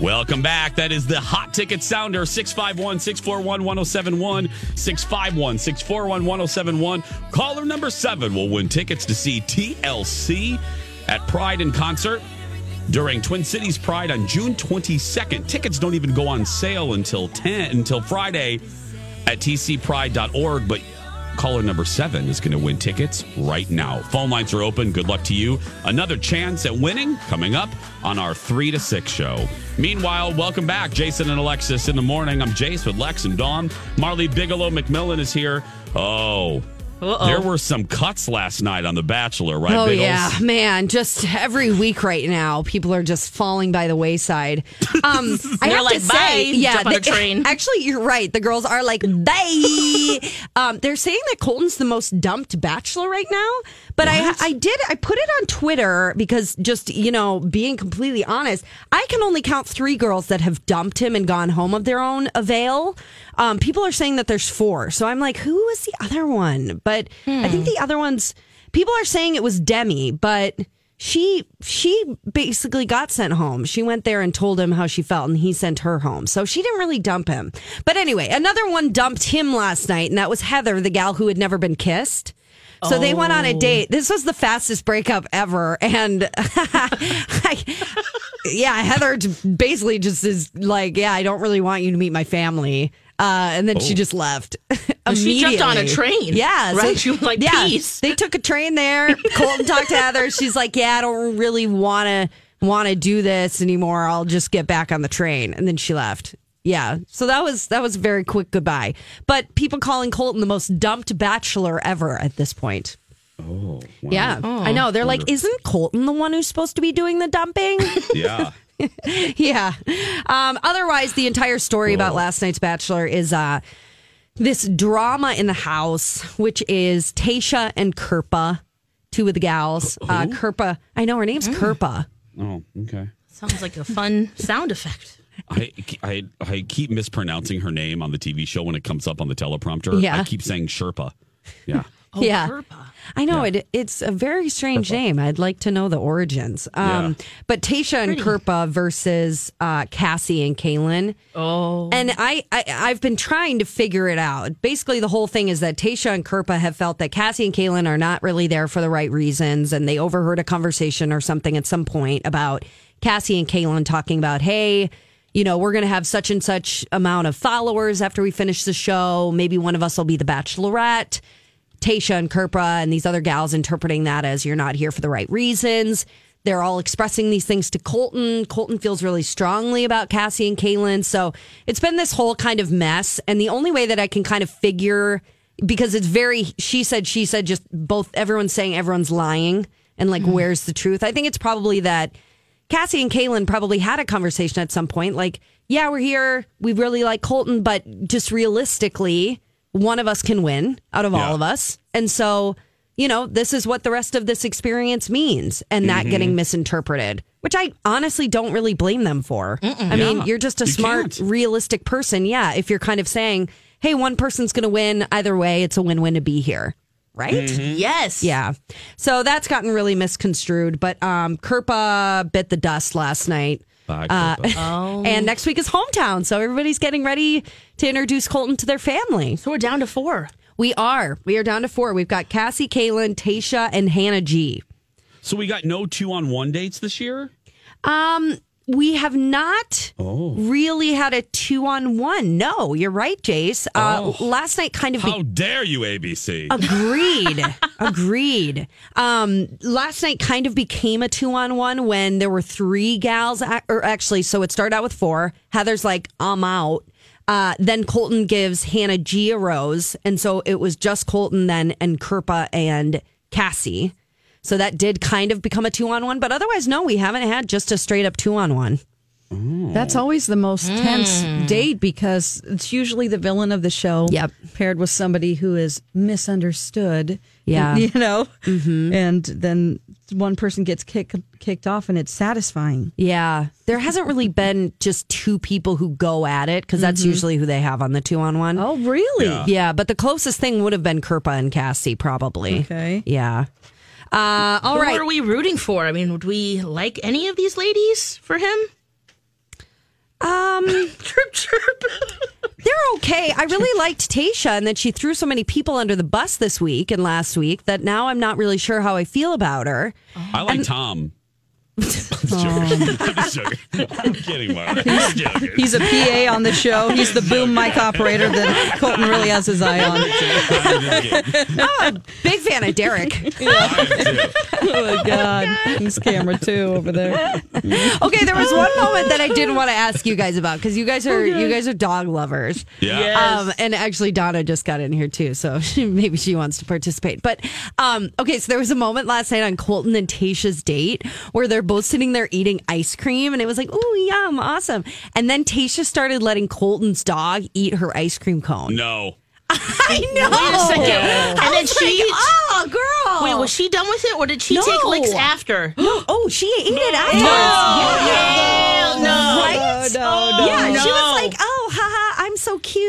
Welcome back. That is the hot ticket sounder 651 641 1071. 651 641 1071. Caller number seven will win tickets to see TLC at Pride in Concert during Twin Cities Pride on June 22nd. Tickets don't even go on sale until 10 until Friday at tcpride.org, but caller number 7 is going to win tickets right now. Phone lines are open. Good luck to you. Another chance at winning coming up on our 3 to 6 show. Meanwhile, welcome back Jason and Alexis in the morning. I'm Jace with Lex and Dawn. Marley Bigelow McMillan is here. Oh, Uh-oh. there were some cuts last night on The Bachelor, right? Oh Biggles? yeah, man! Just every week right now, people are just falling by the wayside. Um, I They're have like, to say, "Bye," yeah, jump on a train. Actually, you're right. The girls are like, bye. um, they're saying that Colton's the most dumped bachelor right now. But I, I did, I put it on Twitter because just you know, being completely honest, I can only count three girls that have dumped him and gone home of their own avail. Um, people are saying that there's four, so I'm like, who is the other one? But I think the other ones, people are saying it was Demi, but she she basically got sent home. She went there and told him how she felt, and he sent her home. So she didn't really dump him. But anyway, another one dumped him last night, and that was Heather, the gal who had never been kissed. So they went on a oh. date. This was the fastest breakup ever, and I, yeah, Heather basically just is like, yeah, I don't really want you to meet my family. Uh, and then she just left. she jumped on a train, Yeah, right? She was like, yeah, "Peace." They took a train there. Colton talked to Heather. She's like, yeah, I don't really want to want to do this anymore. I'll just get back on the train. And then she left. Yeah, so that was that was a very quick goodbye. But people calling Colton the most dumped bachelor ever at this point. Oh, wow. Yeah, I know. They're like, isn't Colton the one who's supposed to be doing the dumping? Yeah. yeah. Um, otherwise, the entire story about last night's Bachelor is uh, this drama in the house, which is Tayshia and Kirpa, two of the gals. Uh, Kirpa, I know her name's Kirpa. Oh, okay. Sounds like a fun sound effect. I, I I keep mispronouncing her name on the TV show when it comes up on the teleprompter. Yeah. I keep saying Sherpa. Yeah. Oh, yeah. Kirpa. I know it. It's a very strange name. I'd like to know the origins. Um, Yeah. But Tayshia and Kirpa versus uh, Cassie and Caelynn. Oh, And I, I, I've been trying to figure it out. Basically, the whole thing is that Tayshia and Kirpa have felt that Cassie and Caelynn are not really there for the right reasons, and they overheard a conversation or something at some point about Cassie and Caelynn talking about, hey, you know, we're going to have such and such amount of followers after we finish the show. Maybe one of us will be the Bachelorette. Tayshia and Kirpa and these other gals interpreting that as you're not here for the right reasons. They're all expressing these things to Colton. Colton feels really strongly about Cassie and Caelynn. So it's been this whole kind of mess. And the only way that I can kind of figure, because it's very, she said, she said, just both, everyone's saying everyone's lying and like, mm. where's the truth? I think it's probably that Cassie and Caelynn probably had a conversation at some point like, yeah, we're here. We really like Colton, but just realistically, one of us can win out of Yeah. all of us. And so, you know, this is what the rest of this experience means and that getting misinterpreted, which I honestly don't really blame them for. I mean, you're just a You smart, can't. realistic person. Yeah. If you're kind of saying, hey, one person's going to win either way, it's a win win to be here. Right? yes. Yeah. So that's gotten really misconstrued. But um Kirpa bit the dust last night. Bye, Uh, Oh. And next week is hometown. So everybody's getting ready to introduce Colton to their family. So we're down to four. We are. We are down to four. We've got Cassie, Caelynn, Tayshia, and Hannah G. so we got no two on one dates this year? Um, we have not Oh. really had a two on one. No, you're right, Jace. Uh, Oh. Last night kind of How dare you, ABC? Agreed. Agreed. Um, last night kind of became a two on one when there were three gals, or actually, so it started out with four. Heather's like, I'm out. Uh, then Colton gives Hannah G a rose. And so it was just Colton then and Kirpa and Cassie. So that did kind of become a two on one. But otherwise, no, we haven't had just a straight up two on one. That's always the most tense hmm. date because it's usually the villain of the show. Yep. Paired with somebody who is misunderstood. Yeah. You know? Mm-hmm. And then one person gets kick, kicked off and it's satisfying. Yeah. There hasn't really been just two people who go at it because that's mm-hmm. usually who they have on the two on one. Oh, really? Yeah. Yeah, but the closest thing would have been Kirpa and Cassie, probably. Okay. Yeah. Uh, all Who right. are we rooting for? I mean, would we like any of these ladies for him? Um, chirp, chirp. they're okay. I really liked Tayshia and that she threw so many people under the bus this week and last week that now I'm not really sure how I feel about her. I like and Tom. I'm joking. I'm joking. I'm kidding, Marla. I'm joking. He's a PA on the show. He's the boom mic operator that Colton really has his eye on. I'm a. Big fan of Derek. I am too. Oh my God. He's camera two over there. Okay, there was one moment that I didn't want to ask you guys about because you guys are you guys are dog lovers. Yeah. Yes. Um, and actually, Donna just got in here too, so maybe she wants to participate. But um, okay, so there was a moment last night on Colton and Tayshia's date where they're both sitting there eating ice cream, and it was like, "Ooh, yum, awesome!" And then Tayshia started letting Colton's dog eat her ice cream cone. No. I know. Wait a second. And then was she. "Oh, girl." Wait, was she done with it, or did she take licks after? Oh, she ate it afterwards. Hell no. Right? no, no. Yeah, she was like, "Oh, haha, I'm so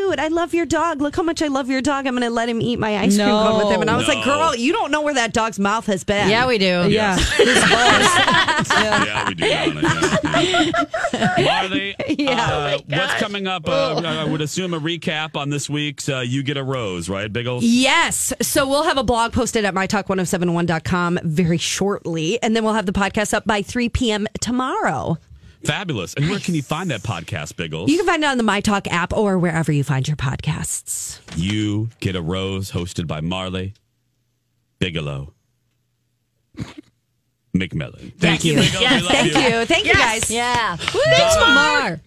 cute. I love your dog. Look how much I love your dog. I'm going to let him eat my ice cream No. cone with him." And I was like, No. "Girl, you don't know where that dog's mouth has been." Yeah, we do. Yeah. Yeah, we do. Donna, yeah. Marley, Yeah. uh, what's coming up? Uh, I would assume a recap on this week's uh, You Get a Rose, right, Biggles? Yes. So we'll have a blog posted at mytalk1071.com very shortly. And then we'll have the podcast up by 3 p.m. tomorrow. Fabulous. And where can you find that podcast, Biggles? You can find it on the MyTalk app or wherever you find your podcasts. You Get a Rose, hosted by Marley Bigelow. McMillan. Thank you, Biggles. Yes. Thank you. Thank you, guys. Yeah. Donna, Mar.